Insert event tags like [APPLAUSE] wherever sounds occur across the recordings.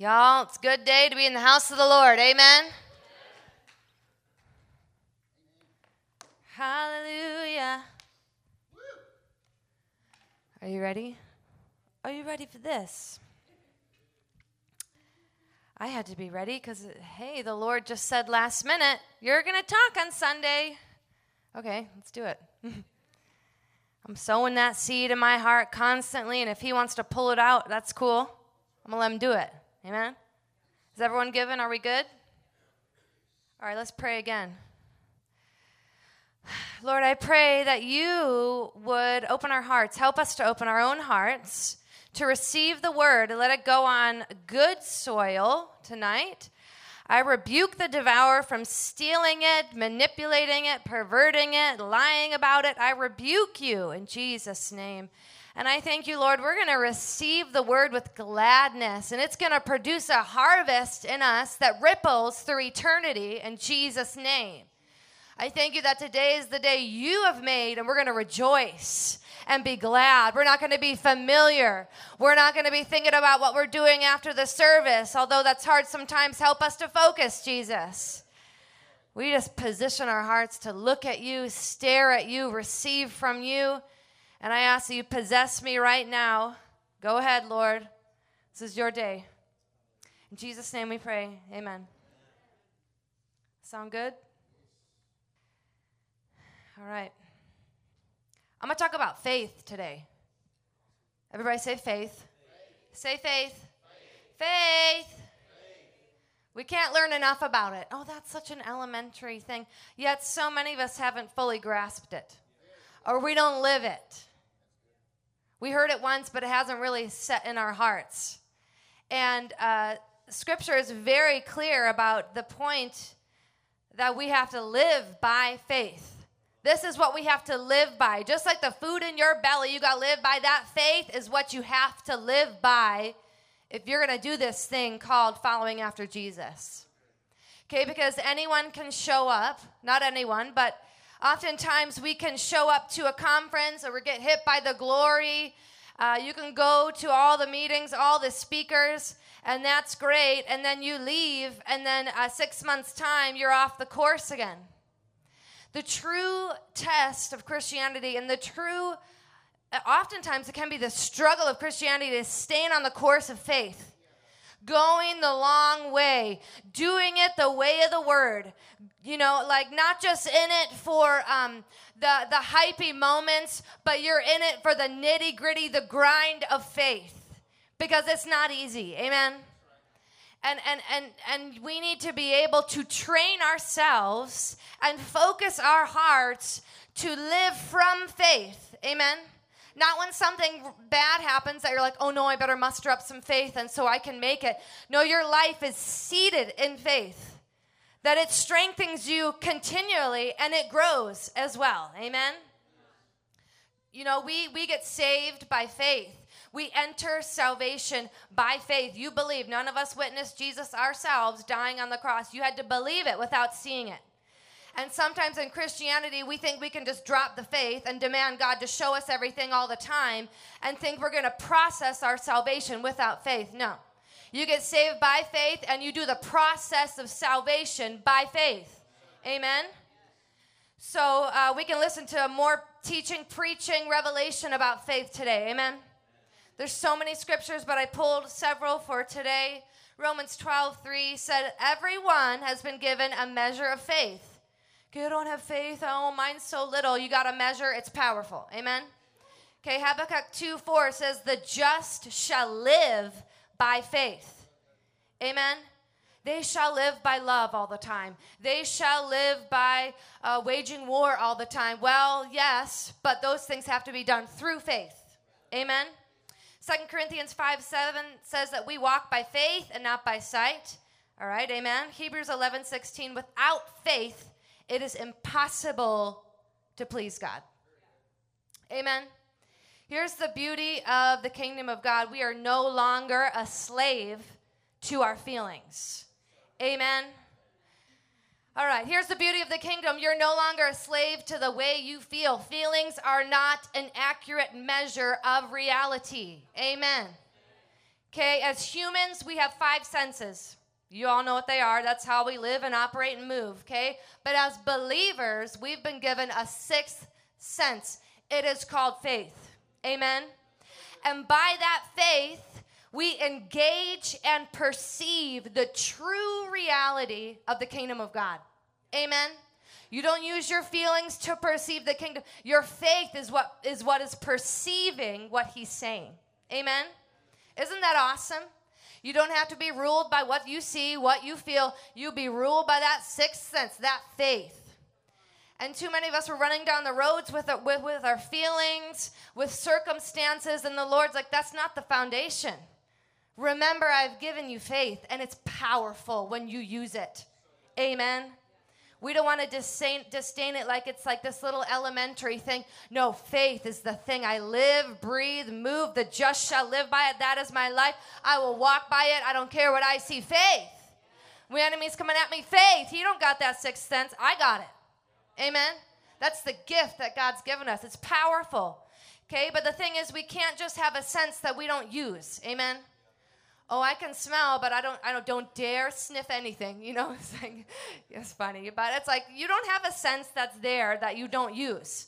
Y'all, it's a good day to be in the house of the Lord. Amen. Hallelujah. Are you ready? Are you ready for this? I had to be ready because, hey, the Lord just said last minute, you're going to talk on Sunday. Okay, let's do it. [LAUGHS] I'm sowing that seed in my heart constantly, and if He wants to pull it out, that's cool. I'm going to let Him do it. Amen? Is everyone given? Are we good? All right, let's pray again. [SIGHS] Lord, I pray that you would open our hearts, help us to open our own hearts to receive the word, let it go on good soil tonight. I rebuke the devourer from stealing it, manipulating it, perverting it, lying about it. I rebuke you in Jesus' name. And I thank you, Lord, we're going to receive the word with gladness, and it's going to produce a harvest in us that ripples through eternity in Jesus' name. I thank you that today is the day you have made, and we're going to rejoice and be glad. We're not going to be familiar. We're not going to be thinking about what we're doing after the service, although that's hard sometimes. Help us to focus, Jesus. We just position our hearts to look at you, stare at you, receive from you. And I ask that you possess me right now. Go ahead, Lord. This is your day. In Jesus' name we pray. Amen. Sound good? All right. I'm going to talk about faith today. Everybody say faith. faith. Say faith. Faith. faith. We can't learn enough about it. Oh, that's such an elementary thing. Yet so many of us haven't fully grasped it, or we don't live it. We heard it once, but it hasn't really set in our hearts. And uh, scripture is very clear about the point that we have to live by faith. This is what we have to live by. Just like the food in your belly, you got to live by that. Faith is what you have to live by if you're going to do this thing called following after Jesus. Okay, because anyone can show up, not anyone, but oftentimes we can show up to a conference or we get hit by the glory. Uh, you can go to all the meetings, all the speakers, and that's great. And then you leave, and then uh, six months' time, you're off the course again. The true test of Christianity and the true, oftentimes it can be the struggle of Christianity is staying on the course of faith, going the long way, doing it the way of the word. You know, like not just in it for um, the, the hypey moments, but you're in it for the nitty gritty, the grind of faith. Because it's not easy. Amen? and and and and we need to be able to train ourselves and focus our hearts to live from faith amen not when something bad happens that you're like oh no i better muster up some faith and so i can make it no your life is seated in faith that it strengthens you continually and it grows as well amen you know we we get saved by faith we enter salvation by faith. You believe. None of us witnessed Jesus ourselves dying on the cross. You had to believe it without seeing it. And sometimes in Christianity, we think we can just drop the faith and demand God to show us everything all the time and think we're going to process our salvation without faith. No. You get saved by faith and you do the process of salvation by faith. Amen? So uh, we can listen to more teaching, preaching, revelation about faith today. Amen? There's so many scriptures, but I pulled several for today. Romans 12, 3 said, Everyone has been given a measure of faith. You don't have faith. Oh, mine's so little. You got to measure, it's powerful. Amen. Okay, Habakkuk 2 4 says, The just shall live by faith. Amen. They shall live by love all the time. They shall live by uh, waging war all the time. Well, yes, but those things have to be done through faith. Amen. Second Corinthians 5 7 says that we walk by faith and not by sight. All right, amen. Hebrews 11 16, without faith, it is impossible to please God. Amen. Here's the beauty of the kingdom of God we are no longer a slave to our feelings. Amen. All right, here's the beauty of the kingdom. You're no longer a slave to the way you feel. Feelings are not an accurate measure of reality. Amen. Okay, as humans, we have five senses. You all know what they are. That's how we live and operate and move, okay? But as believers, we've been given a sixth sense. It is called faith. Amen. And by that faith, we engage and perceive the true reality of the kingdom of God. Amen. You don't use your feelings to perceive the kingdom. Your faith is what is what is perceiving what he's saying. Amen. Isn't that awesome? You don't have to be ruled by what you see, what you feel. You be ruled by that sixth sense, that faith. And too many of us are running down the roads with, our, with, with our feelings, with circumstances, and the Lord's like, that's not the foundation. Remember, I've given you faith, and it's powerful when you use it. Amen. We don't want to disdain, disdain it like it's like this little elementary thing. No, faith is the thing I live, breathe, move. The just shall live by it. That is my life. I will walk by it. I don't care what I see. Faith. When enemy's coming at me, faith. He don't got that sixth sense. I got it. Amen. That's the gift that God's given us. It's powerful. Okay, but the thing is, we can't just have a sense that we don't use. Amen oh, I can smell, but I don't, I don't, don't dare sniff anything. You know, [LAUGHS] it's like, it's funny, but it's like you don't have a sense that's there that you don't use.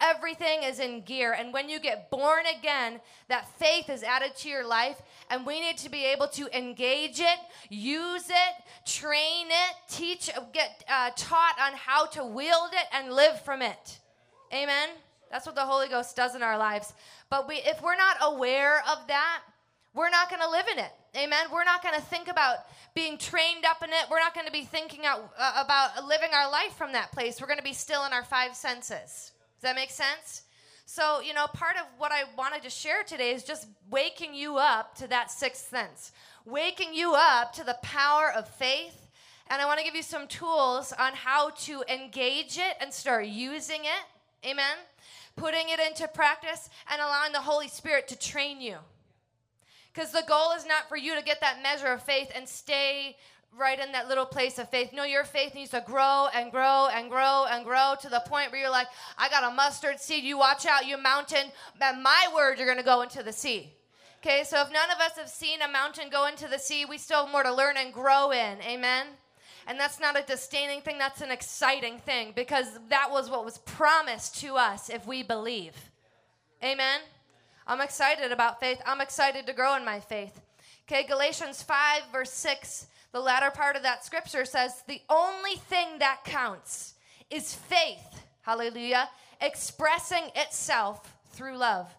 Everything is in gear, and when you get born again, that faith is added to your life, and we need to be able to engage it, use it, train it, teach, get uh, taught on how to wield it and live from it. Amen. That's what the Holy Ghost does in our lives. But we, if we're not aware of that, we're not going to live in it. Amen. We're not going to think about being trained up in it. We're not going to be thinking out, uh, about living our life from that place. We're going to be still in our five senses. Does that make sense? So, you know, part of what I wanted to share today is just waking you up to that sixth sense, waking you up to the power of faith. And I want to give you some tools on how to engage it and start using it. Amen. Putting it into practice and allowing the Holy Spirit to train you. Because the goal is not for you to get that measure of faith and stay right in that little place of faith. No, your faith needs to grow and grow and grow and grow to the point where you're like, I got a mustard seed. You watch out, you mountain. At my word, you're going to go into the sea. Okay, so if none of us have seen a mountain go into the sea, we still have more to learn and grow in. Amen? And that's not a disdaining thing, that's an exciting thing because that was what was promised to us if we believe. Amen? I'm excited about faith. I'm excited to grow in my faith. Okay, Galatians 5, verse 6, the latter part of that scripture says, The only thing that counts is faith, hallelujah, expressing itself through love.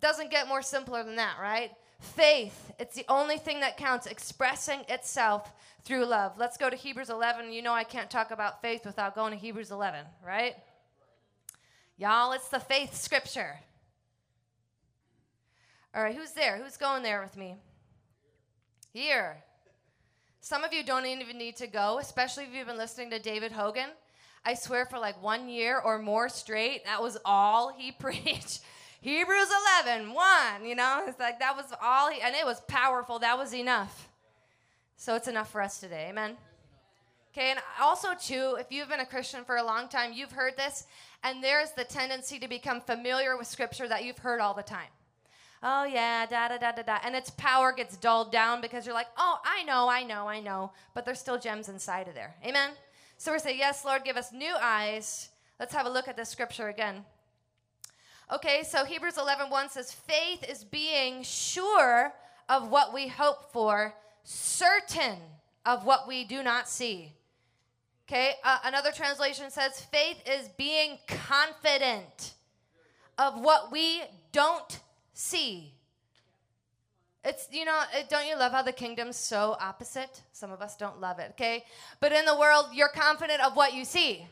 Doesn't get more simpler than that, right? Faith, it's the only thing that counts, expressing itself through love. Let's go to Hebrews 11. You know, I can't talk about faith without going to Hebrews 11, right? Y'all, it's the faith scripture. All right, who's there? Who's going there with me? Here. Some of you don't even need to go, especially if you've been listening to David Hogan. I swear for like one year or more straight, that was all he [LAUGHS] preached. Hebrews 11, 1, you know, it's like that was all he, and it was powerful. That was enough. So it's enough for us today. Amen. Okay, and also, too, if you've been a Christian for a long time, you've heard this, and there's the tendency to become familiar with scripture that you've heard all the time oh yeah, da da da da da. And its power gets dulled down because you're like, oh, I know, I know, I know. But there's still gems inside of there. Amen? So we're saying, yes, Lord, give us new eyes. Let's have a look at this scripture again. Okay, so Hebrews 11 1 says, faith is being sure of what we hope for, certain of what we do not see. Okay, uh, another translation says, faith is being confident of what we don't see. It's, you know, don't you love how the kingdom's so opposite? Some of us don't love it, okay? But in the world, you're confident of what you see.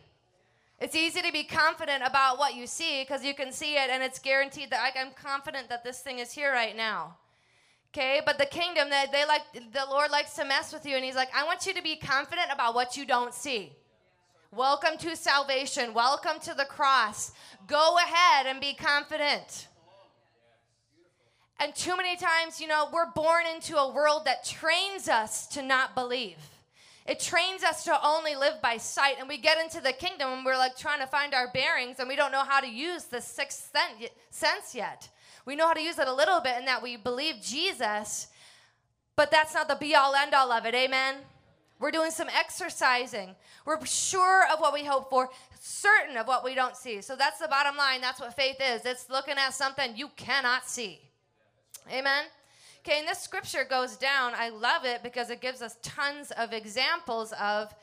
It's easy to be confident about what you see because you can see it and it's guaranteed that I'm confident that this thing is here right now. Okay, but the kingdom that they like the Lord likes to mess with you and he's like, I want you to be confident about what you don't see. Welcome to salvation. Welcome to the cross. Go ahead and be confident. And too many times, you know, we're born into a world that trains us to not believe. It trains us to only live by sight. And we get into the kingdom and we're like trying to find our bearings and we don't know how to use the sixth sense yet. We know how to use it a little bit in that we believe Jesus, But that's not the be all end all of it. Amen. We're doing some exercising. We're sure of what we hope for, certain of what we don't see. So that's the bottom line. That's what faith is. It's looking at something you cannot see. Amen. Okay, and this scripture goes down. I love it because it gives us tons of examples of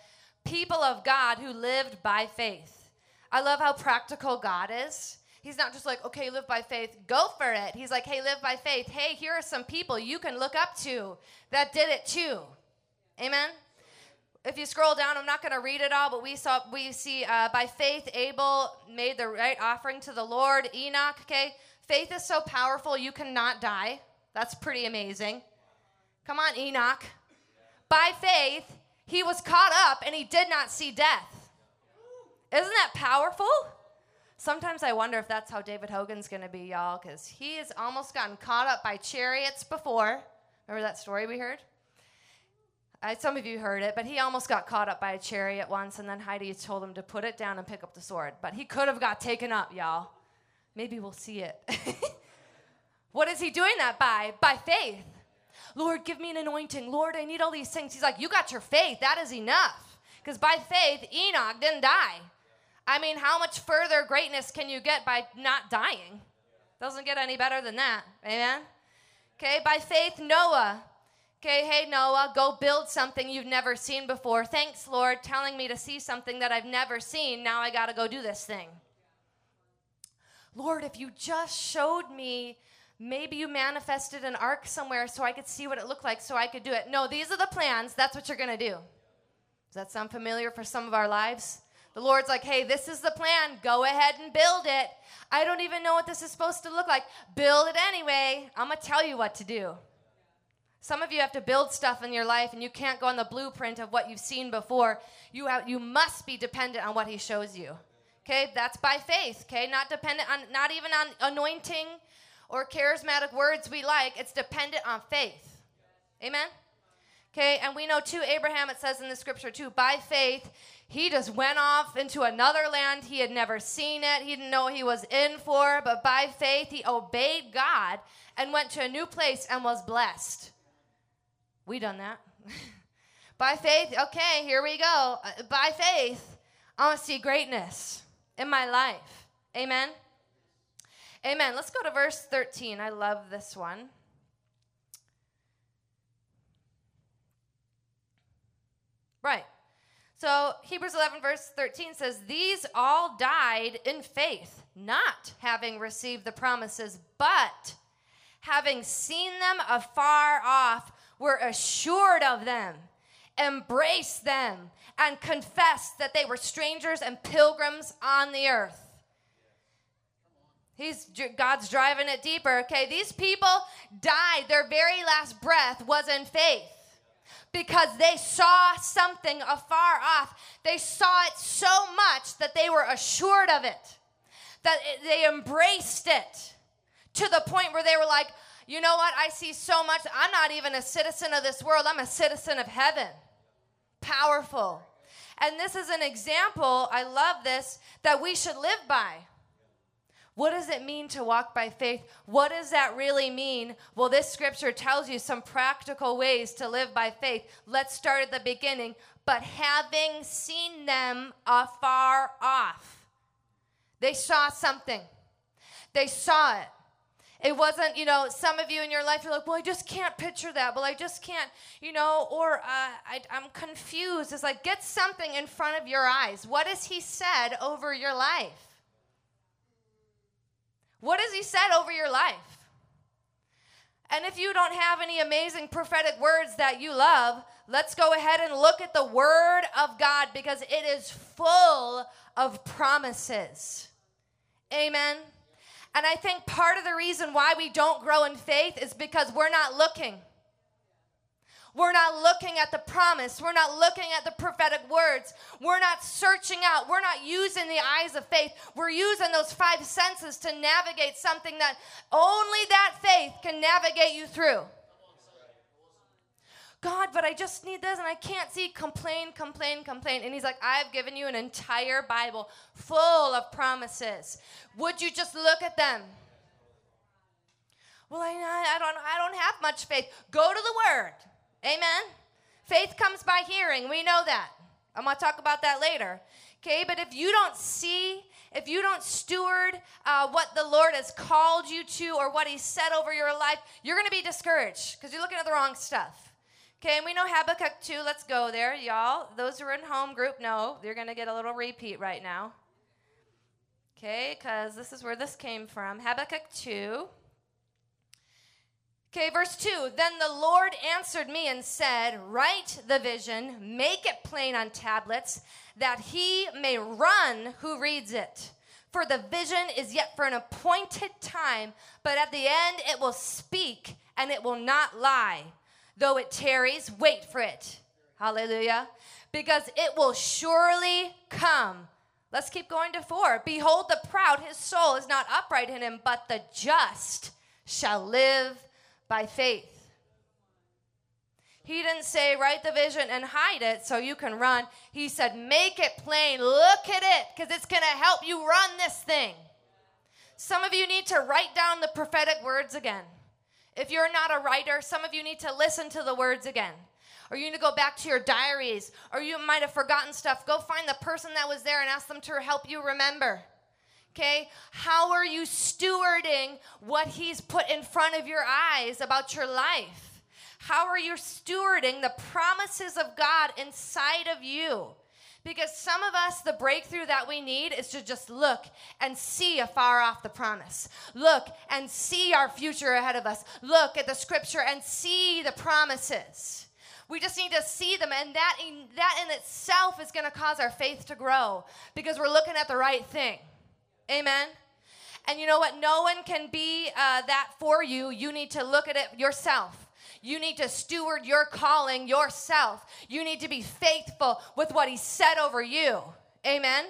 people of God who lived by faith. I love how practical God is. He's not just like, okay, live by faith, go for it. He's like, hey, live by faith. Hey, here are some people you can look up to that did it too. Amen. If you scroll down, I'm not going to read it all, but we saw we see uh, by faith Abel made the right offering to the Lord. Enoch, okay, faith is so powerful you cannot die. That's pretty amazing. Come on, Enoch. By faith, he was caught up and he did not see death. Isn't that powerful? Sometimes I wonder if that's how David Hogan's going to be, y'all, because he has almost gotten caught up by chariots before. Remember that story we heard? I, some of you heard it, but he almost got caught up by a chariot once, and then Heidi told him to put it down and pick up the sword. But he could have got taken up, y'all. Maybe we'll see it. [LAUGHS] what is he doing that by? By faith. Lord, give me an anointing. Lord, I need all these things. He's like, You got your faith. That is enough. Because by faith, Enoch didn't die. I mean, how much further greatness can you get by not dying? Doesn't get any better than that. Amen? Okay, by faith, Noah. Okay, hey, Noah, go build something you've never seen before. Thanks, Lord, telling me to see something that I've never seen. Now I got to go do this thing. Lord, if you just showed me, maybe you manifested an ark somewhere so I could see what it looked like so I could do it. No, these are the plans. That's what you're going to do. Does that sound familiar for some of our lives? The Lord's like, hey, this is the plan. Go ahead and build it. I don't even know what this is supposed to look like. Build it anyway. I'm going to tell you what to do. Some of you have to build stuff in your life and you can't go on the blueprint of what you've seen before. You, have, you must be dependent on what He shows you. Okay, that's by faith. Okay, not dependent on, not even on anointing or charismatic words we like. It's dependent on faith. Amen? Okay, and we know too, Abraham, it says in the scripture too, by faith, he just went off into another land. He had never seen it. He didn't know what he was in for, but by faith, he obeyed God and went to a new place and was blessed. We done that. [LAUGHS] by faith, okay, here we go. Uh, by faith, I want to see greatness in my life. Amen. Amen. Let's go to verse 13. I love this one. Right. So Hebrews 11, verse 13 says, These all died in faith, not having received the promises, but having seen them afar off, were assured of them, embraced them, and confess that they were strangers and pilgrims on the earth. He's God's driving it deeper. Okay, these people died. Their very last breath was in faith because they saw something afar off. They saw it so much that they were assured of it, that it, they embraced it to the point where they were like, you know what? I see so much. I'm not even a citizen of this world, I'm a citizen of heaven. Powerful. And this is an example, I love this, that we should live by. What does it mean to walk by faith? What does that really mean? Well, this scripture tells you some practical ways to live by faith. Let's start at the beginning. But having seen them afar off, they saw something. They saw it. It wasn't, you know, some of you in your life, you're like, well, I just can't picture that. Well, I just can't, you know, or uh, I, I'm confused. It's like, get something in front of your eyes. What has He said over your life? What has He said over your life? And if you don't have any amazing prophetic words that you love, let's go ahead and look at the Word of God because it is full of promises. Amen. And I think part of the reason why we don't grow in faith is because we're not looking. We're not looking at the promise. We're not looking at the prophetic words. We're not searching out. We're not using the eyes of faith. We're using those five senses to navigate something that only that faith can navigate you through. God, but I just need this and I can't see. Complain, complain, complain. And he's like, I've given you an entire Bible full of promises. Would you just look at them? Well, I, I don't I don't have much faith. Go to the word. Amen. Faith comes by hearing. We know that. I'm going to talk about that later. Okay, but if you don't see, if you don't steward uh, what the Lord has called you to or what He said over your life, you're going to be discouraged because you're looking at the wrong stuff. Okay, and we know Habakkuk 2. Let's go there, y'all. Those who are in home group know you're going to get a little repeat right now. Okay, because this is where this came from. Habakkuk 2. Okay, verse 2 Then the Lord answered me and said, Write the vision, make it plain on tablets, that he may run who reads it. For the vision is yet for an appointed time, but at the end it will speak and it will not lie. Though it tarries, wait for it. Hallelujah. Because it will surely come. Let's keep going to four. Behold, the proud, his soul is not upright in him, but the just shall live by faith. He didn't say, write the vision and hide it so you can run. He said, make it plain. Look at it because it's going to help you run this thing. Some of you need to write down the prophetic words again. If you're not a writer, some of you need to listen to the words again. Or you need to go back to your diaries, or you might have forgotten stuff. Go find the person that was there and ask them to help you remember. Okay? How are you stewarding what He's put in front of your eyes about your life? How are you stewarding the promises of God inside of you? Because some of us, the breakthrough that we need is to just look and see afar off the promise. Look and see our future ahead of us. Look at the scripture and see the promises. We just need to see them, and that in, that in itself is going to cause our faith to grow because we're looking at the right thing. Amen. And you know what? No one can be uh, that for you. You need to look at it yourself. You need to steward your calling yourself. You need to be faithful with what He said over you. Amen.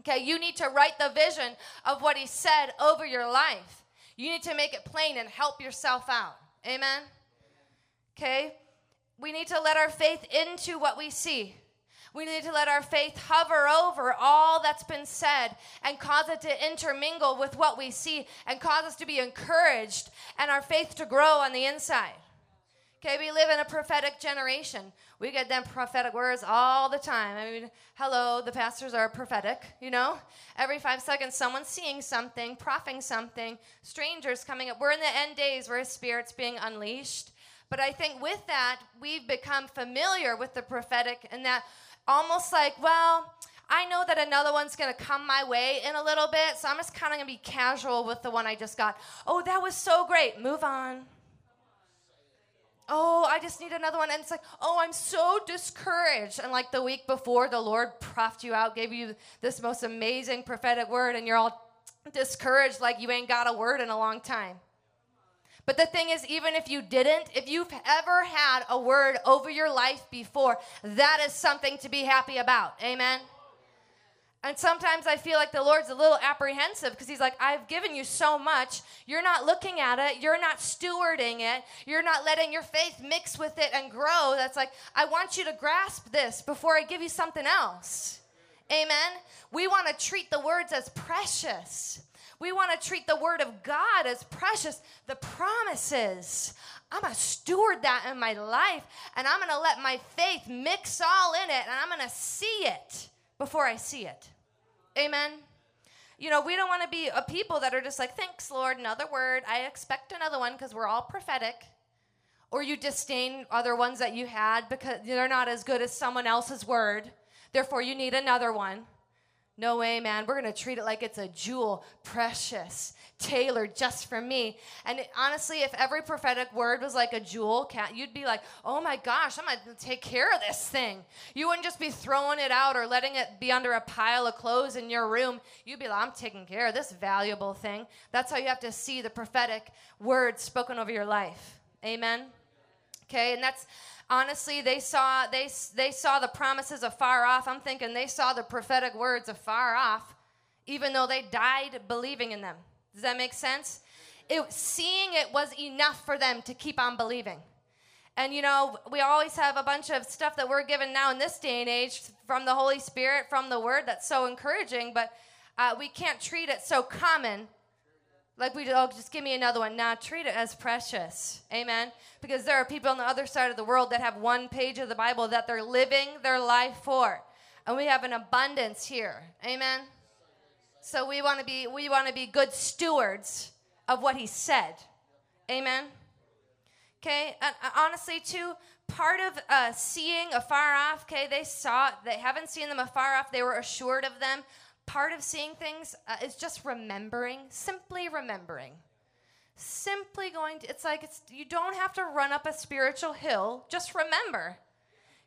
Okay, you need to write the vision of what He said over your life. You need to make it plain and help yourself out. Amen. Okay, we need to let our faith into what we see. We need to let our faith hover over all that's been said and cause it to intermingle with what we see and cause us to be encouraged and our faith to grow on the inside. Okay, we live in a prophetic generation. We get them prophetic words all the time. I mean, hello, the pastors are prophetic, you know? Every five seconds, someone's seeing something, proffing something, strangers coming up. We're in the end days where Spirit's being unleashed. But I think with that, we've become familiar with the prophetic and that almost like, well, I know that another one's to come my way in a little bit, so I'm just kind of to be casual with the one I just got. Oh, that was so great. Move on. Oh, I just need another one. And it's like, oh, I'm so discouraged. And like the week before, the Lord propped you out, gave you this most amazing prophetic word, and you're all discouraged like you ain't got a word in a long time. But the thing is, even if you didn't, if you've ever had a word over your life before, that is something to be happy about. Amen. And sometimes I feel like the Lord's a little apprehensive because He's like, I've given you so much. You're not looking at it. You're not stewarding it. You're not letting your faith mix with it and grow. That's like, I want you to grasp this before I give you something else. Amen. We want to treat the words as precious. We want to treat the word of God as precious, the promises. I'm going to steward that in my life, and I'm going to let my faith mix all in it, and I'm going to see it before I see it. Amen. You know, we don't want to be a people that are just like, thanks, Lord, another word. I expect another one because we're all prophetic. Or you disdain other ones that you had because they're not as good as someone else's word. Therefore, you need another one. No way, man. We're going to treat it like it's a jewel, precious, tailored just for me. And it, honestly, if every prophetic word was like a jewel, cat, you'd be like, oh my gosh, I'm going to take care of this thing. You wouldn't just be throwing it out or letting it be under a pile of clothes in your room. You'd be like, I'm taking care of this valuable thing. That's how you have to see the prophetic words spoken over your life. Amen. Okay, and that's honestly they saw they they saw the promises afar off. I'm thinking they saw the prophetic words afar off even though they died believing in them. Does that make sense? It, seeing it was enough for them to keep on believing. And you know we always have a bunch of stuff that we're given now in this day and age from the holy spirit from the word that's so encouraging but uh, we can't treat it so common Like we oh, just give me another one. Now treat it as precious. Amen. Because there are people on the other side of the world that have one page of the Bible that they're living their life for. And we have an abundance here. Amen. So we want to be we want to be good stewards of what he said. Amen. Okay, and uh, honestly, too, part of uh, seeing afar off, okay, they saw, they haven't seen them afar off, they were assured of them. Part of seeing things uh, is just remembering, simply remembering. Simply going to, it's like it's, you don't have to run up a spiritual hill, just remember.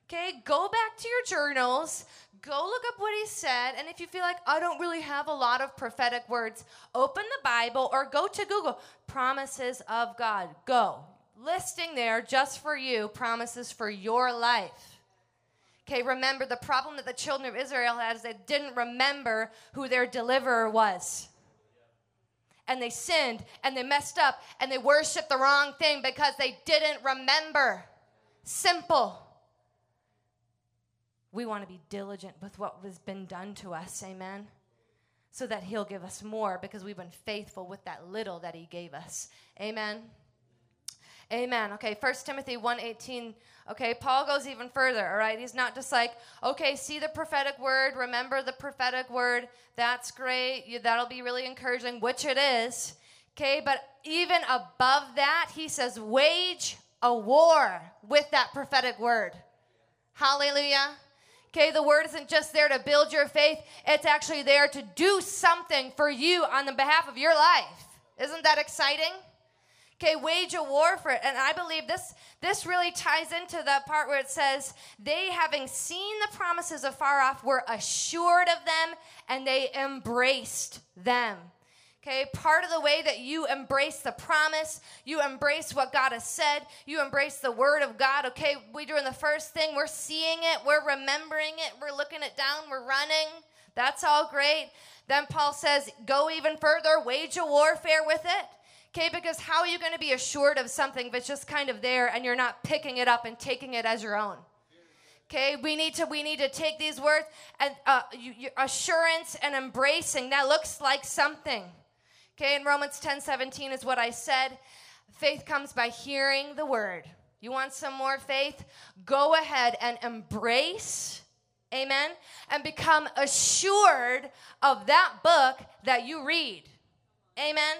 Okay, go back to your journals, go look up what he said, and if you feel like I don't really have a lot of prophetic words, open the Bible or go to Google. Promises of God. Go listing there just for you promises for your life. Okay, remember the problem that the children of Israel had is they didn't remember who their deliverer was. And they sinned and they messed up and they worshiped the wrong thing because they didn't remember. Simple. We want to be diligent with what has been done to us. Amen. So that He'll give us more because we've been faithful with that little that He gave us. Amen. Amen. Okay, 1 Timothy 1:18. Okay, Paul goes even further, all right? He's not just like, okay, see the prophetic word, remember the prophetic word. That's great. You, that'll be really encouraging, which it is. Okay, but even above that, he says, wage a war with that prophetic word. Hallelujah. Okay, the word isn't just there to build your faith, it's actually there to do something for you on the behalf of your life. Isn't that exciting? Okay, wage a war for it. And I believe this this really ties into the part where it says, they having seen the promises afar off were assured of them and they embraced them. Okay, part of the way that you embrace the promise, you embrace what God has said, you embrace the word of God. Okay, we're doing the first thing, we're seeing it, we're remembering it, we're looking it down, we're running. That's all great. Then Paul says, go even further, wage a warfare with it. Okay, because how are you going to be assured of something it's just kind of there and you're not picking it up and taking it as your own? Okay, we need to we need to take these words and uh, you, assurance and embracing. That looks like something. Okay, in Romans 10 17 is what I said. Faith comes by hearing the word. You want some more faith? Go ahead and embrace, amen, and become assured of that book that you read. Amen.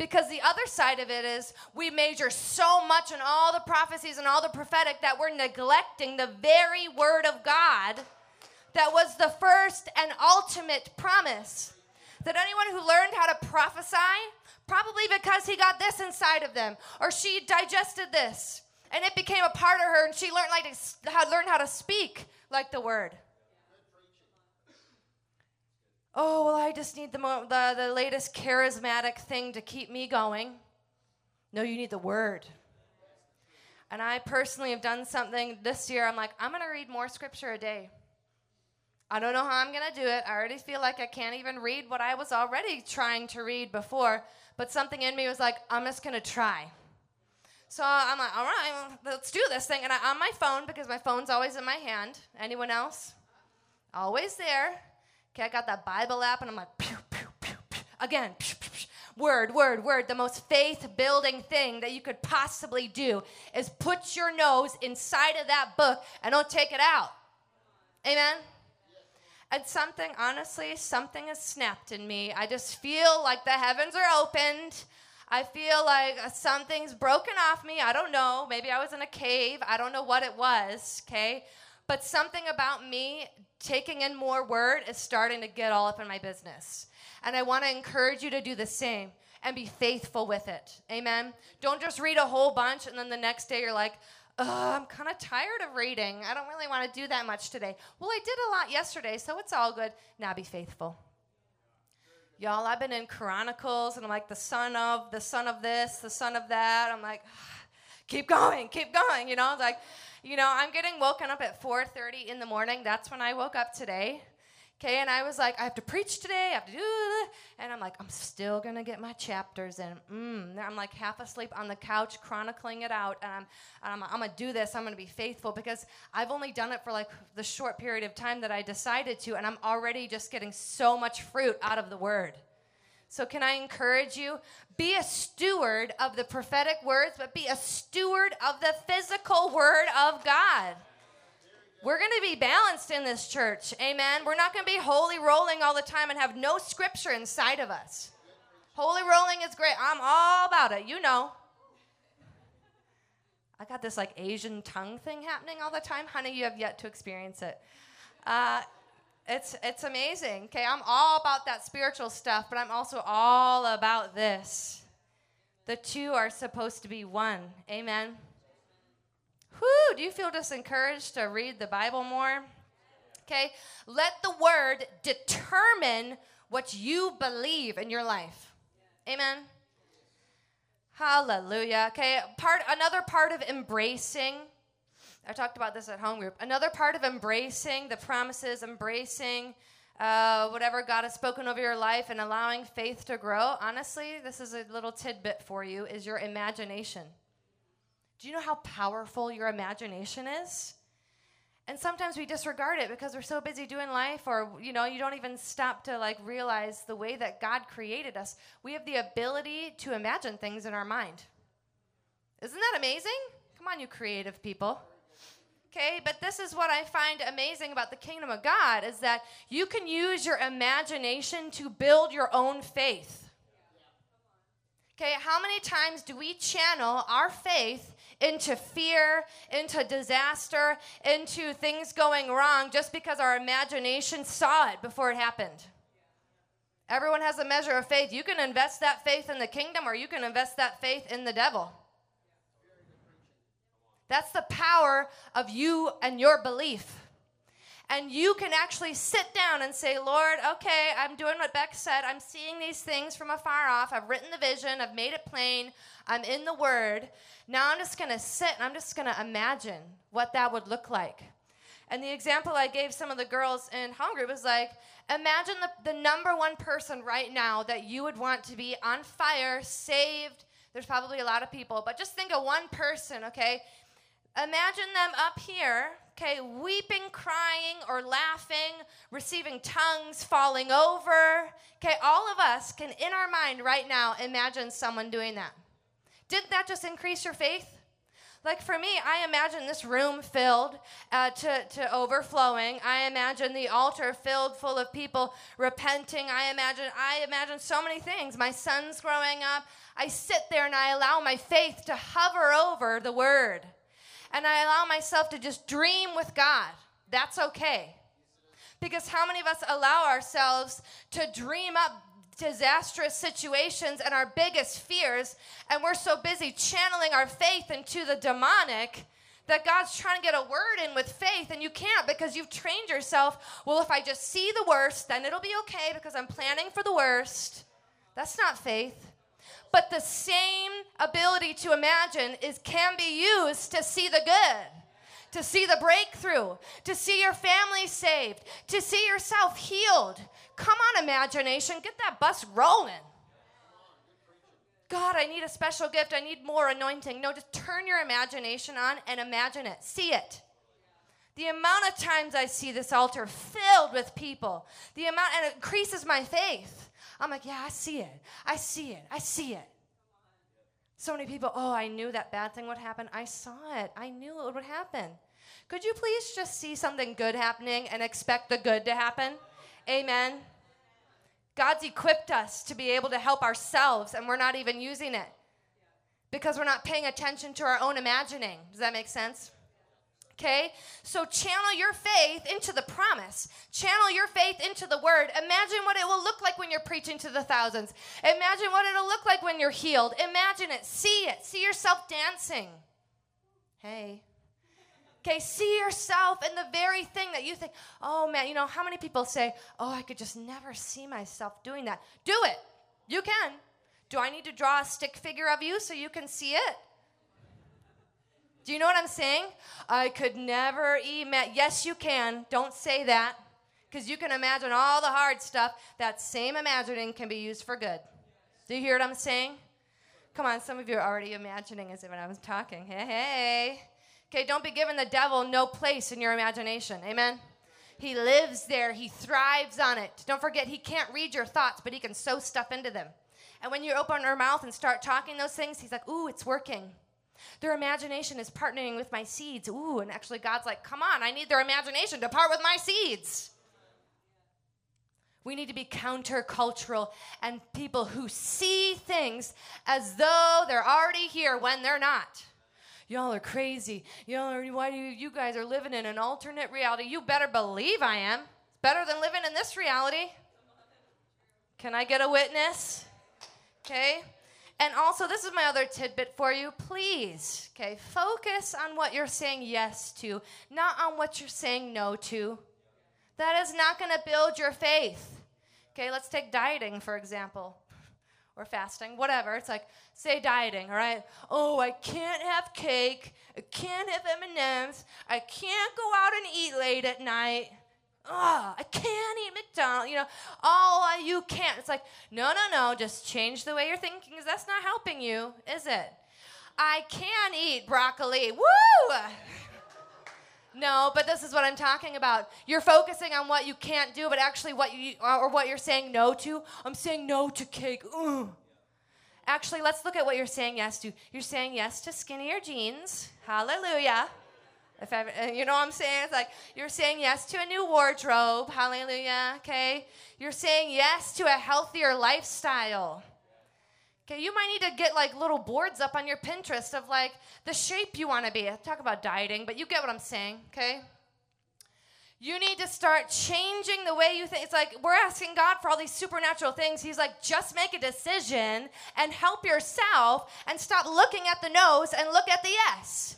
Because the other side of it is we major so much in all the prophecies and all the prophetic that we're neglecting the very word of God that was the first and ultimate promise. That anyone who learned how to prophesy, probably because he got this inside of them, or she digested this, and it became a part of her, and she learned like to, how, learned how to speak like the word oh, well, I just need the, mo- the, the latest charismatic thing to keep me going. No, you need the word. And I personally have done something this year. I'm like, I'm going to read more scripture a day. I don't know how I'm going to do it. I already feel like I can't even read what I was already trying to read before, but something in me was like, I'm just going to try. So I'm like, all right, let's do this thing. And I, on my phone, because my phone's always in my hand. Anyone else? Always there. Okay, I got that Bible app and I'm like, pew, pew, pew, pew. again, pew, pew, pew. word, word, word. The most faith building thing that you could possibly do is put your nose inside of that book and don't take it out. Amen? And something, honestly, something has snapped in me. I just feel like the heavens are opened. I feel like something's broken off me. I don't know. Maybe I was in a cave. I don't know what it was, okay? But something about me taking in more word is starting to get all up in my business. And I want to encourage you to do the same and be faithful with it. Amen. Don't just read a whole bunch and then the next day you're like, I'm kind of tired of reading. I don't really want to do that much today. Well, I did a lot yesterday, so it's all good. Now be faithful. Y'all, I've been in Chronicles and I'm like the son of, the son of this, the son of that. I'm like, keep going, keep going. You know, like you know, I'm getting woken up at 4:30 in the morning. That's when I woke up today. Okay, and I was like, I have to preach today. I have to do, and I'm like, I'm still gonna get my chapters in. Mm. I'm like half asleep on the couch, chronicling it out, and I'm, I'm, I'm gonna do this. I'm gonna be faithful because I've only done it for like the short period of time that I decided to, and I'm already just getting so much fruit out of the word So, can I encourage you? Be a steward of the prophetic words, but be a steward of the physical word of God. We're going to be balanced in this church. Amen. We're not going to be holy rolling all the time and have no scripture inside of us. Holy rolling is great. I'm all about it. You know. I got this like Asian tongue thing happening all the time. Honey, you have yet to experience it. Uh, it's it's amazing. Okay, I'm all about that spiritual stuff, but I'm also all about this. The two are supposed to be one. Amen. Whoo, do you feel just encouraged to read the Bible more? Okay, let the word determine what you believe in your life. Amen. Hallelujah. Okay, part another part of embracing. I talked about this at home group. Another part of embracing the promises, embracing uh, whatever God has spoken over your life, and allowing faith to grow. Honestly, this is a little tidbit for you: is your imagination. Do you know how powerful your imagination is? And sometimes we disregard it because we're so busy doing life, or you know, you don't even stop to like realize the way that God created us. We have the ability to imagine things in our mind. Isn't that amazing? Come on, you creative people. Okay, but this is what I find amazing about the kingdom of God is that you can use your imagination to build your own faith. Okay, how many times do we channel our faith into fear, into disaster, into things going wrong just because our imagination saw it before it happened. Everyone has a measure of faith. You can invest that faith in the kingdom or you can invest that faith in the devil. That's the power of you and your belief. And you can actually sit down and say, Lord, okay, I'm doing what Beck said. I'm seeing these things from afar off. I've written the vision, I've made it plain, I'm in the Word. Now I'm just going to sit and I'm just going to imagine what that would look like. And the example I gave some of the girls in home group was like, imagine the, the number one person right now that you would want to be on fire, saved. There's probably a lot of people, but just think of one person, okay? Imagine them up here, okay, weeping, crying, or laughing, receiving tongues, falling over. Okay, all of us can, in our mind right now, imagine someone doing that. Didn't that just increase your faith? Like for me, I imagine this room filled uh, to, to overflowing. I imagine the altar filled full of people repenting. I imagine I imagine so many things. My son's growing up. I sit there and I allow my faith to hover over the word. And I allow myself to just dream with God. That's okay. Because how many of us allow ourselves to dream up disastrous situations and our biggest fears, and we're so busy channeling our faith into the demonic that God's trying to get a word in with faith, and you can't because you've trained yourself. Well, if I just see the worst, then it'll be okay because I'm planning for the worst. That's not faith. But the same ability to imagine is can be used to see the good to see the breakthrough, to see your family saved, to see yourself healed. Come on, imagination, get that bus rolling. God, I need a special gift. I need more anointing. No, just turn your imagination on and imagine it. See it. The amount of times I see this altar filled with people, the amount, and it increases my faith. I'm like, yeah, I see it. I see it. I see it. So many people, oh, I knew that bad thing would happen. I saw it. I knew it would happen. Could you please just see something good happening and expect the good to happen? Amen. God's equipped us to be able to help ourselves, and we're not even using it because we're not paying attention to our own imagining. Does that make sense? Okay? So channel your faith into the promise. Channel your faith into the word. Imagine what it will look like when you're preaching to the thousands. Imagine what it'll look like when you're healed. Imagine it. See it. See yourself dancing. Hey. Okay, see yourself in the very thing that you think, oh man, you know, how many people say, oh, I could just never see myself doing that? Do it. You can. Do I need to draw a stick figure of you so you can see it? Do you know what I'm saying? I could never imagine. Yes, you can. Don't say that. Because you can imagine all the hard stuff. That same imagining can be used for good. Do you hear what I'm saying? Come on, some of you are already imagining as if I was talking. Hey, hey. Okay, don't be giving the devil no place in your imagination. Amen? He lives there. He thrives on it. Don't forget, He can't read your thoughts, but He can sow stuff into them. And when you open your mouth and start talking those things, He's like, Ooh, it's working. Their imagination is partnering with my seeds. Ooh, and actually, God's like, Come on, I need their imagination to part with my seeds. We need to be countercultural and people who see things as though they're already here when they're not. Y'all are crazy. Y'all are, why do you, you guys are living in an alternate reality? You better believe I am. It's better than living in this reality. Can I get a witness? Okay. And also, this is my other tidbit for you. Please, okay, focus on what you're saying yes to, not on what you're saying no to. That is not going to build your faith. Okay, let's take dieting, for example, or fasting, whatever. It's like, say dieting, all right? Oh, I can't have cake. I can't have M&Ms. I can't go out and eat late at night. Oh, I can't eat McDonald's. You know, uh, you can't. It's like, no, no, no. Just change the way you're thinking, because that's not helping you, is it? I can eat broccoli. Woo! [LAUGHS] No, but this is what I'm talking about. You're focusing on what you can't do, but actually what you or what you're saying no to. I'm saying no to cake. Ugh. Actually, let's look at what you're saying yes to. You're saying yes to skinnier jeans. Hallelujah. If uh, you know what I'm saying? It's like you're saying yes to a new wardrobe. Hallelujah. Okay. You're saying yes to a healthier lifestyle. Okay, you might need to get like little boards up on your Pinterest of like the shape you want to be. I talk about dieting, but you get what I'm saying, okay? You need to start changing the way you think. It's like we're asking God for all these supernatural things. He's like, just make a decision and help yourself and stop looking at the nose and look at the yes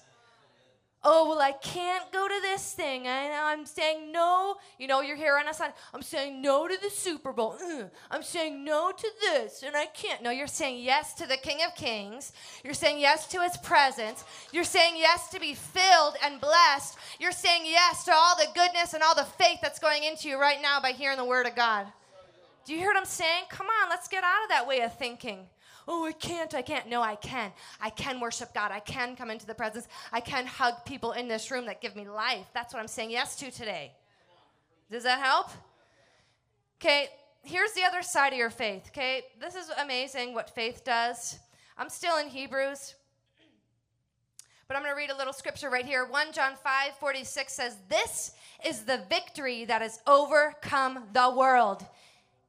oh well i can't go to this thing. I, i'm saying no. You know you're here on a sign. I'm saying no to the super bowl. Mm, i'm saying no to this and i can't. No you're saying yes to the king of kings. You're saying yes to his presence. You're saying yes to be filled and blessed. You're saying yes to all the goodness and all the faith that's going into you right now by hearing the word of god. Do you hear what i'm saying? Come on let's get out of that way of thinking oh, I can't, I can't. No, I can. I can worship God. I can come into the presence. I can hug people in this room that give me life. That's what I'm saying yes to today. Does that help? Okay, here's the other side of your faith. Okay, this is amazing what faith does. I'm still in Hebrews. But I'm going to read a little scripture right here. 1 John 5 46 says, This is the victory that has overcome the world,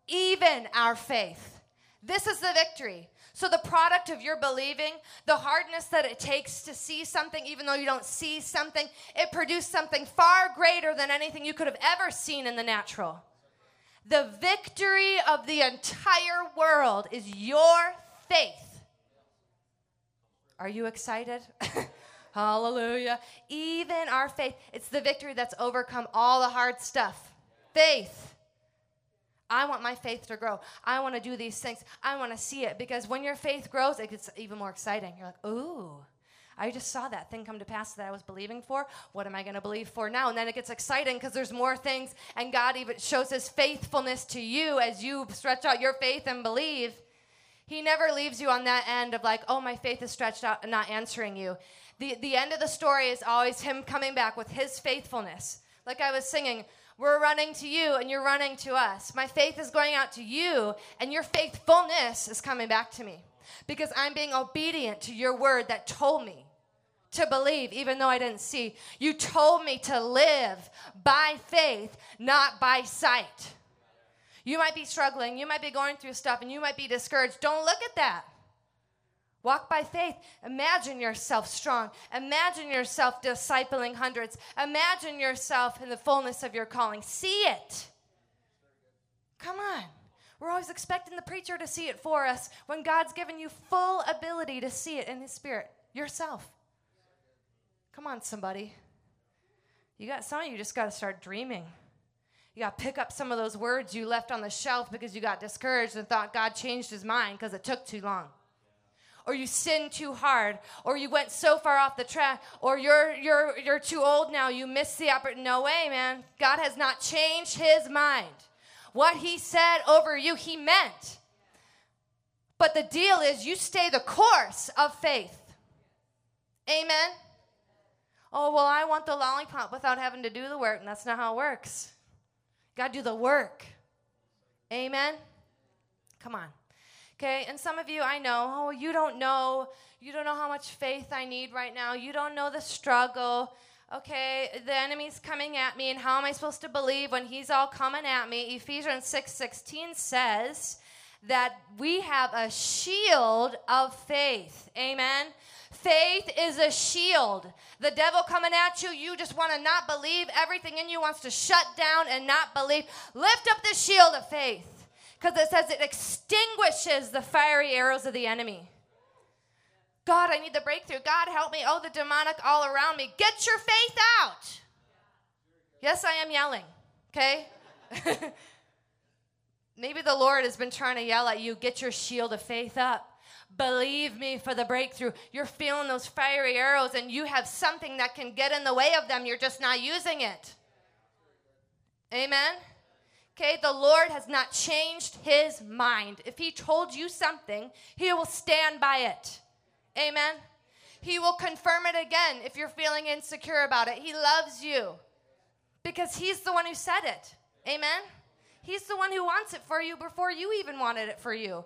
even our faith. This is the victory. So, the product of your believing, the hardness that it takes to see something, even though you don't see something, it produced something far greater than anything you could have ever seen in the natural. The victory of the entire world is your faith. Are you excited? [LAUGHS] Hallelujah. Even our faith, it's the victory that's overcome all the hard stuff. Faith. I want my faith to grow. I want to do these things. I want to see it because when your faith grows, it gets even more exciting. You're like, ooh, I just saw that thing come to pass that I was believing for. What am I going to believe for now? And then it gets exciting because there's more things, and God even shows His faithfulness to you as you stretch out your faith and believe. He never leaves you on that end of like, oh, my faith is stretched out and not answering you. The, the end of the story is always Him coming back with His faithfulness. Like I was singing, we're running to you and you're running to us. My faith is going out to you and your faithfulness is coming back to me because I'm being obedient to your word that told me to believe even though I didn't see. You told me to live by faith, not by sight. You might be struggling, you might be going through stuff, and you might be discouraged. Don't look at that. Walk by faith. Imagine yourself strong. Imagine yourself discipling hundreds. Imagine yourself in the fullness of your calling. See it. Come on. We're always expecting the preacher to see it for us when God's given you full ability to see it in His Spirit yourself. Come on, somebody. You got some of you just got to start dreaming. You got to pick up some of those words you left on the shelf because you got discouraged and thought God changed his mind because it took too long or you sinned too hard, or you went so far off the track, or you're you're you're too old now, you missed the opportunity. No way, man. God has not changed his mind. What he said over you, he meant. But the deal is you stay the course of faith. Amen. Oh, well, I want the lollipop without having to do the work, and that's not how it works. To do the work. Amen. Come on. Okay, and some of you I know, oh, you don't know, you don't know how much faith I need right now. You don't know the struggle. Okay, the enemy's coming at me, and how am I supposed to believe when he's all coming at me? Ephesians 6 16 says that we have a shield of faith. Amen. Faith is a shield. The devil coming at you, you just want to not believe. Everything in you wants to shut down and not believe. Lift up the shield of faith because it says it extinguishes the fiery arrows of the enemy. God, I need the breakthrough. God, help me. Oh, the demonic all around me. Get your faith out. Yes, I am yelling, okay? [LAUGHS] Maybe the Lord has been trying to yell at you get your shield of faith up. Believe me for the breakthrough. You're feeling those fiery arrows, and you have something that can get in the way of them. You're just not using it. Amen. Okay, the Lord has not changed his mind. If he told you something, he will stand by it. Amen. He will confirm it again if you're feeling insecure about it. He loves you because he's the one who said it. Amen. He's the one who wants it for you before you even wanted it for you.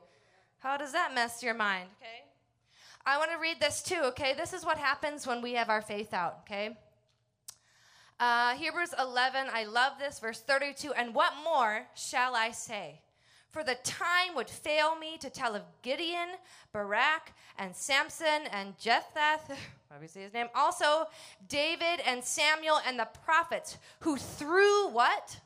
How does that mess your mind? Okay. I want to read this too, okay? This is what happens when we have our faith out, okay? Uh, Hebrews 11, I love this, verse 32. And what more shall I say? For the time would fail me to tell of Gideon, Barak, and Samson, and Jephthah, [LAUGHS] obviously his name, also David and Samuel and the prophets, who through what?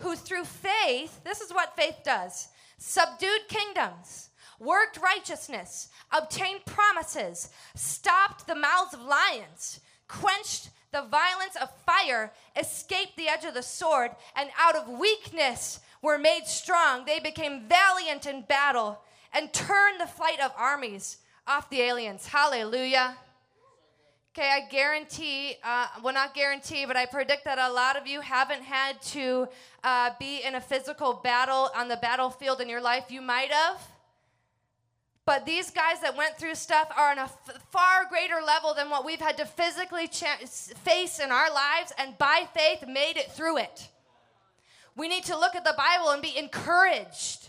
Who through faith, this is what faith does, subdued kingdoms, worked righteousness, obtained promises, stopped the mouths of lions, quenched the violence of fire, escaped the edge of the sword, and out of weakness were made strong. They became valiant in battle and turned the flight of armies off the aliens. Hallelujah. Okay, I guarantee, uh, well, not guarantee, but I predict that a lot of you haven't had to uh, be in a physical battle on the battlefield in your life. You might have. But these guys that went through stuff are on a f- far greater level than what we've had to physically cha- face in our lives, and by faith made it through it. We need to look at the Bible and be encouraged.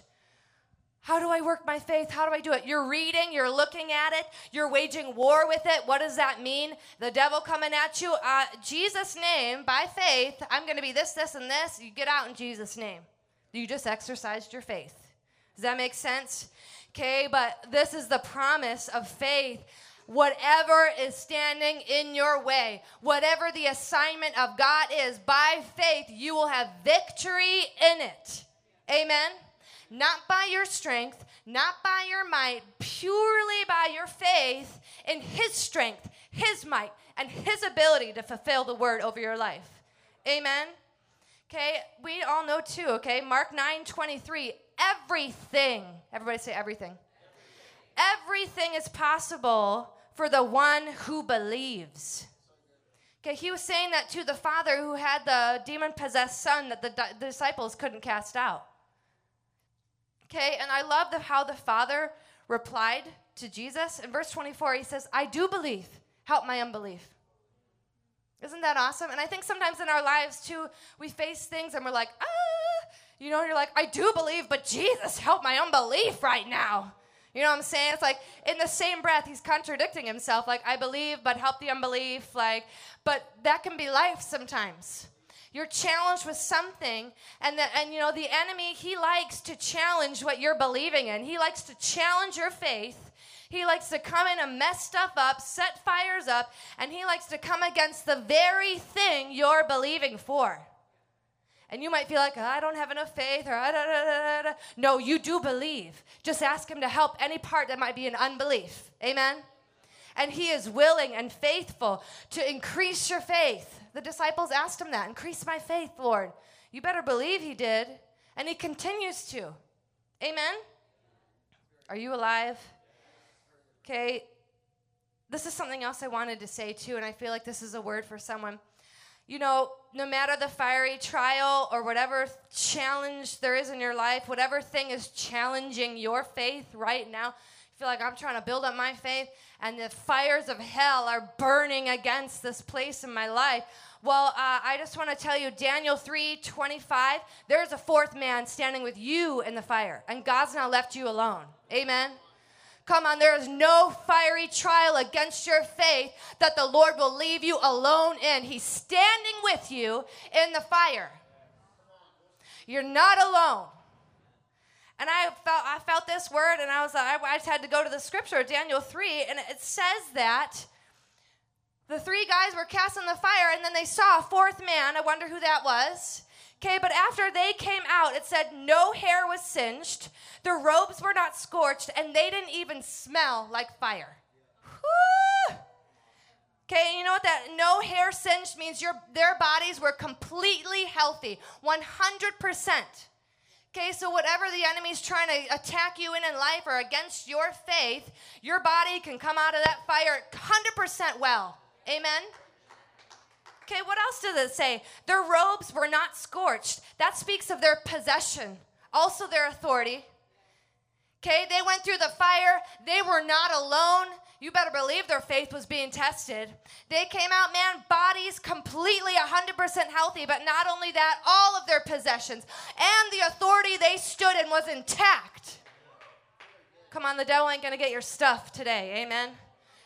How do I work my faith? How do I do it? You're reading, you're looking at it, you're waging war with it. What does that mean? The devil coming at you. Uh, Jesus' name, by faith, I'm going to be this, this, and this. You get out in Jesus' name. You just exercised your faith. Does that make sense? Okay, but this is the promise of faith. Whatever is standing in your way, whatever the assignment of God is, by faith, you will have victory in it. Amen. Not by your strength, not by your might, purely by your faith in His strength, His might, and His ability to fulfill the word over your life. Amen. Okay, we all know too, okay? Mark 9 23 everything, everybody say everything. Everything is possible for the one who believes. Okay, he was saying that to the father who had the demon possessed son that the, di- the, disciples couldn't cast out. Okay, and I love the, how the father replied to Jesus. In verse 24, he says, I do believe, help my unbelief. Isn't that awesome? And I think sometimes in our lives too, we face things and we're like, ah, you know, you're like, I do believe, but Jesus, help my unbelief right now. You know what I'm saying? It's like in the same breath, he's contradicting himself. Like, I believe, but help the unbelief. Like, but that can be life sometimes. You're challenged with something, and the, and you know the enemy he likes to challenge what you're believing in. He likes to challenge your faith. He likes to come in and mess stuff up, set fires up, and he likes to come against the very thing you're believing for. And you might feel like, I don't have enough faith, or da, da, da, no, you do believe. Just ask Him to help any part that might be in unbelief. Amen? And He is willing and faithful to increase your faith. The disciples asked Him that increase my faith, Lord. You better believe He did. And He continues to. Amen? Are you alive? Okay. This is something else I wanted to say too, and I feel like this is a word for someone you know, no matter the fiery trial or whatever challenge there is in your life, whatever thing is challenging your faith right now, feel like I'm trying to build up my faith and the fires of hell are burning against this place in my life. Well, uh, I just want to tell you, Daniel 3 25, there's a fourth man standing with you in the fire, and God's not left you alone. Amen. Come on, there is no fiery trial against your faith that the Lord will leave you alone in. He's standing with you in the fire. You're not alone. And I felt I felt this word, and I was I, I just had to go to the scripture, Daniel three, and it says that the three guys were cast in the fire, and then they saw a fourth man. I wonder who that was. Okay, but after they came out, it said no hair was singed, their robes were not scorched, and they didn't even smell like fire. Okay, you know what that no hair singed means? Your their bodies were completely healthy, 100%. Okay, so whatever the enemy's trying to attack you in in life or against your faith, your body can come out of that fire 100% well. Amen. Okay, what else does it say? Their robes were not scorched. That speaks of their possession, also their authority. Okay, they went through the fire. They were not alone. You better believe their faith was being tested. They came out, man, bodies completely 100% healthy, but not only that, all of their possessions and the authority they stood in was intact. Come on, the devil ain't gonna get your stuff today. Amen.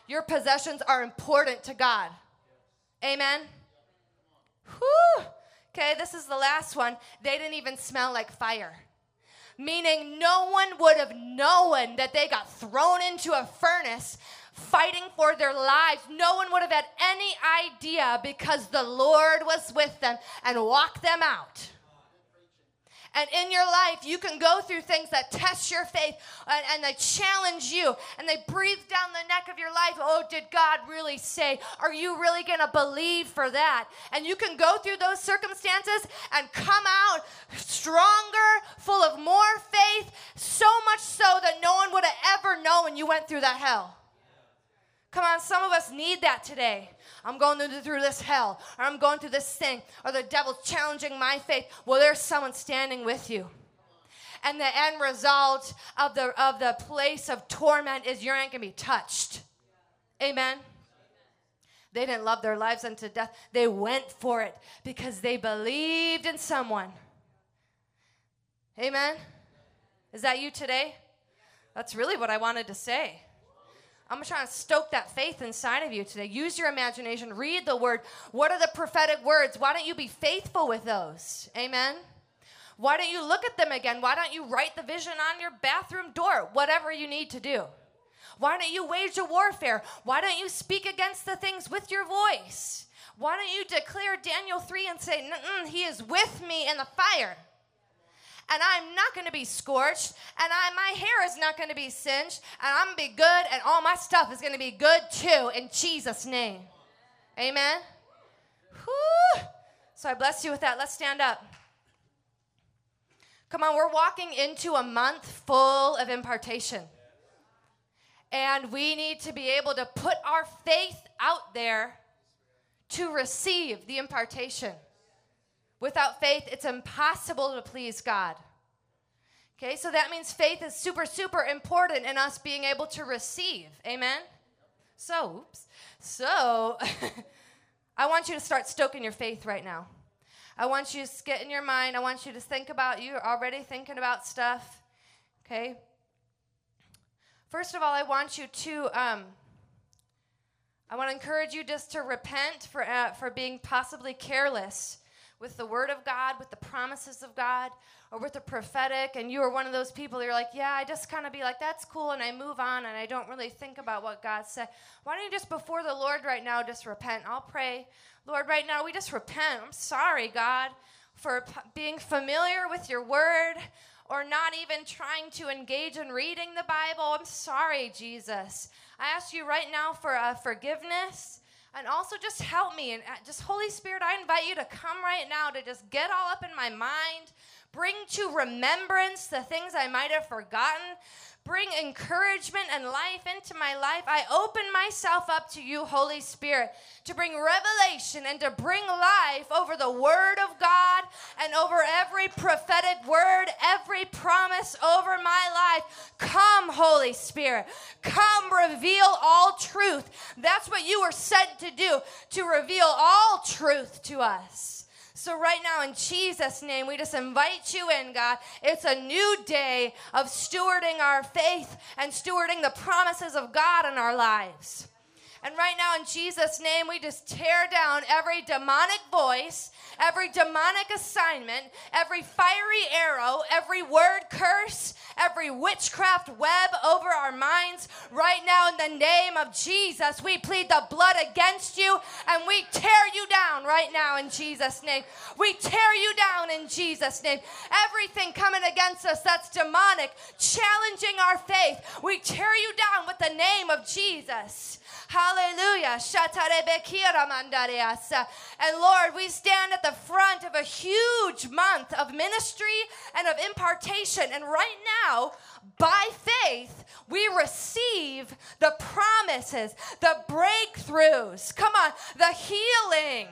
Your possessions are important to God. Amen. Whew. Okay, this is the last one. They didn't even smell like fire. Meaning, no one would have known that they got thrown into a furnace fighting for their lives. No one would have had any idea because the Lord was with them and walked them out. And in your life, you can go through things that test your faith and, and, they challenge you and they breathe down the neck of your life. Oh, did God really say? Are you really going to believe for that? And you can go through those circumstances and come out stronger, full of more faith, so much so that no one would have ever known you went through that hell. Come on, some of us need that today. I'm going through this hell, or I'm going through this thing, or the devil's challenging my faith. Well, there's someone standing with you. And the end result of the of the place of torment is you ain't gonna be touched. Amen. They didn't love their lives unto death. They went for it because they believed in someone. Amen. Is that you today? That's really what I wanted to say. I'm trying to stoke that faith inside of you today. Use your imagination. Read the word. What are the prophetic words? Why don't you be faithful with those? Amen. Why don't you look at them again? Why don't you write the vision on your bathroom door? Whatever you need to do. Why don't you wage a warfare? Why don't you speak against the things with your voice? Why don't you declare Daniel 3 and say, He is with me in the fire? And I'm not going to be scorched, and I, my hair is not going to be singed, and I'm going to be good, and all my stuff is going to be good too, in Jesus' name. Amen. So I bless you with that. Let's stand up. Come on, we're walking into a month full of impartation. And we need to be able to put our faith out there to receive the impartation. Without faith, it's impossible to please God. Okay, so that means faith is super, super important in us being able to receive. Amen? So, oops. So, [LAUGHS] I want you to start stoking your faith right now. I want you to get in your mind. I want you to think about, you're already thinking about stuff. Okay? First of all, I want you to, um, I want to encourage you just to repent for, uh, for being possibly careless with the Word of God, with the promises of God, or with the prophetic, and you are one of those people, you're like, yeah, I just kind of be like, that's cool, and I move on, and I don't really think about what God said. Why don't you just before the Lord right now just repent? I'll pray. Lord, right now we just repent. I'm sorry, God, for p- being familiar with your Word or not even trying to engage in reading the Bible. I'm sorry, Jesus. I ask you right now for uh, forgiveness and also just help me. And uh, just holy spirit i invite you to come right now to just get all up in my mind bring to remembrance the things i might have forgotten bring encouragement and life into my life i open myself up to you holy spirit to bring revelation and to bring life over the word of god and over every prophetic word, every promise over my life. Come, Holy Spirit. Come reveal all truth. That's what you were sent to do, to reveal all truth to us. So, right now, in Jesus' name, we just invite you in, God. It's a new day of stewarding our faith and stewarding the promises of God in our lives. And right now, in Jesus' name, we just tear down every demonic voice, every demonic assignment, every fiery arrow, every word curse, every witchcraft web over our minds. Right now, in the name of Jesus, we plead the blood against you and we tear you down right now in Jesus' name. We tear you down in Jesus' name. Everything coming against us that's demonic, challenging our faith, we tear you down with the name of Jesus. Hallelujah. And Lord, we stand at the front of a huge month of ministry and of impartation. And right now, by faith, we receive the promises, the breakthroughs. Come on, the healing.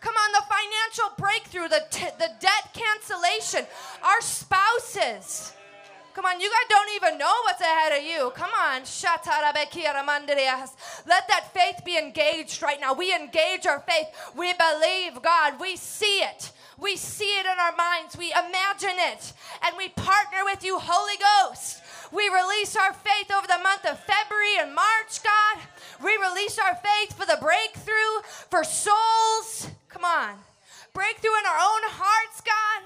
Come on, the financial breakthrough, the, t- the debt cancellation, our spouses. Come on, you guys don't even know what's ahead of you. Come on. Let that faith be engaged right now. We engage our faith. We believe God. We see it. We see it in our minds. We imagine it. And we partner with you, Holy Ghost. We release our faith over the month of February and March, God. We release our faith for the breakthrough, for souls. Come on. Breakthrough in our own hearts, God.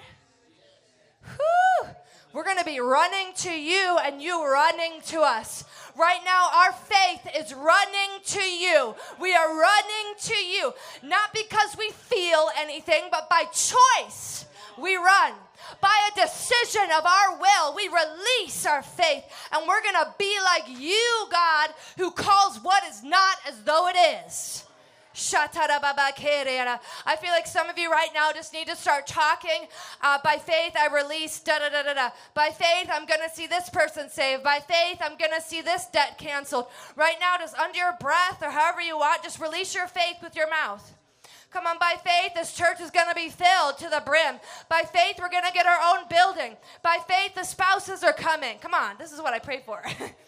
Whew. We're going to be running to you and you running to us. Right now, our faith is running to you. We are running to you, not because we feel anything, but by choice, we run. By a decision of our will, we release our faith, and we're going to be like you, God, who calls what is not as though it is. I feel like some of you right now just need to start talking. Uh, by faith, I release da da da da da. By faith, I'm going to see this person saved. By faith, I'm going to see this debt canceled. Right now, just under your breath or however you want, just release your faith with your mouth. Come on, by faith, this church is going to be filled to the brim. By faith, we're going to get our own building. By faith, the spouses are coming. Come on, this is what I pray for. [LAUGHS]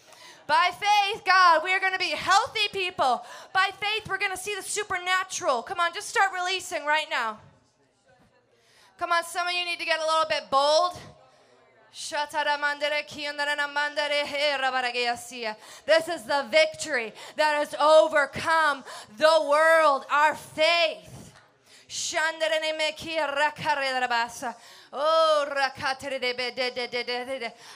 By faith, God, we are going to be healthy people. By faith, we're going to see the supernatural. Come on, just start releasing right now. Come on, some of you need to get a little bit bold. This is the victory that has overcome the world, our faith. Oh,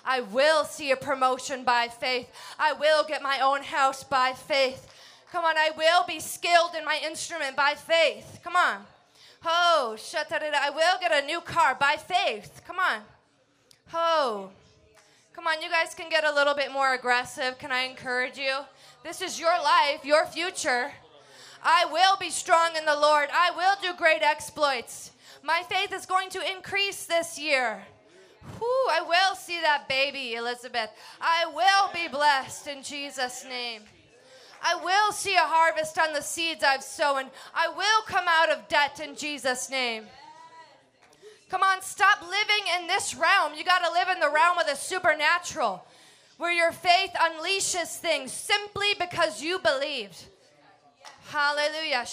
I will see a promotion by faith. I will get my own house by faith. Come on, I will be skilled in my instrument by faith. Come on. Oh, I will get a new car by faith. Come on. Oh. Come on, you guys can get a little bit more aggressive. Can I encourage you? This is your life, your future. I will be strong in the Lord. I will do great exploits. My faith is going to increase this year. Whew, I will see that baby, Elizabeth. I will be blessed in Jesus' name. I will see a harvest on the seeds I've sown. I will come out of debt in Jesus' name. Come on, stop living in this realm. You got to live in the realm of the supernatural, where your faith unleashes things simply because you believed. Hallelujah.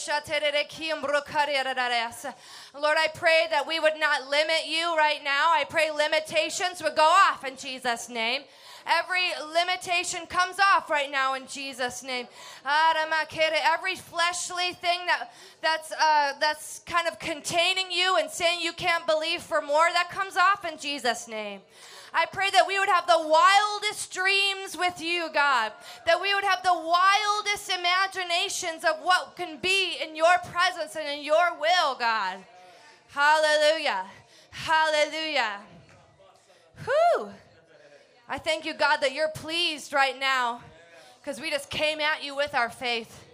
Lord, I pray that we would not limit you right now. I pray limitations would go off in Jesus' name. Every limitation comes off right now in Jesus' name. Every fleshly thing that that's uh, that's kind of containing you and saying you can't believe for more, that comes off in Jesus' name. I pray that we would have the wildest dreams with you, God. That we would have the wildest imaginations of what can be in your presence and in your will, God. Hallelujah. Hallelujah. Whew. I thank you, God, that you're pleased right now because we just came at you with our faith.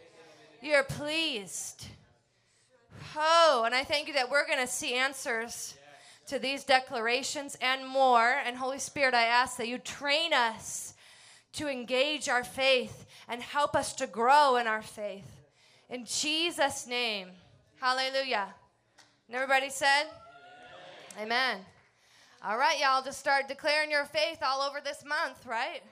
You're pleased. Oh, and I thank you that we're going to see answers to these declarations and more. And Holy Spirit, I ask that you train us to engage our faith and help us to grow in our faith. In Jesus' name. Hallelujah. And everybody said, Amen. All right, y'all, just start declaring your faith all over this month, right?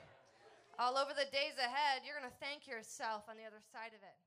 All over the days ahead. You're going to thank yourself on the other side of it.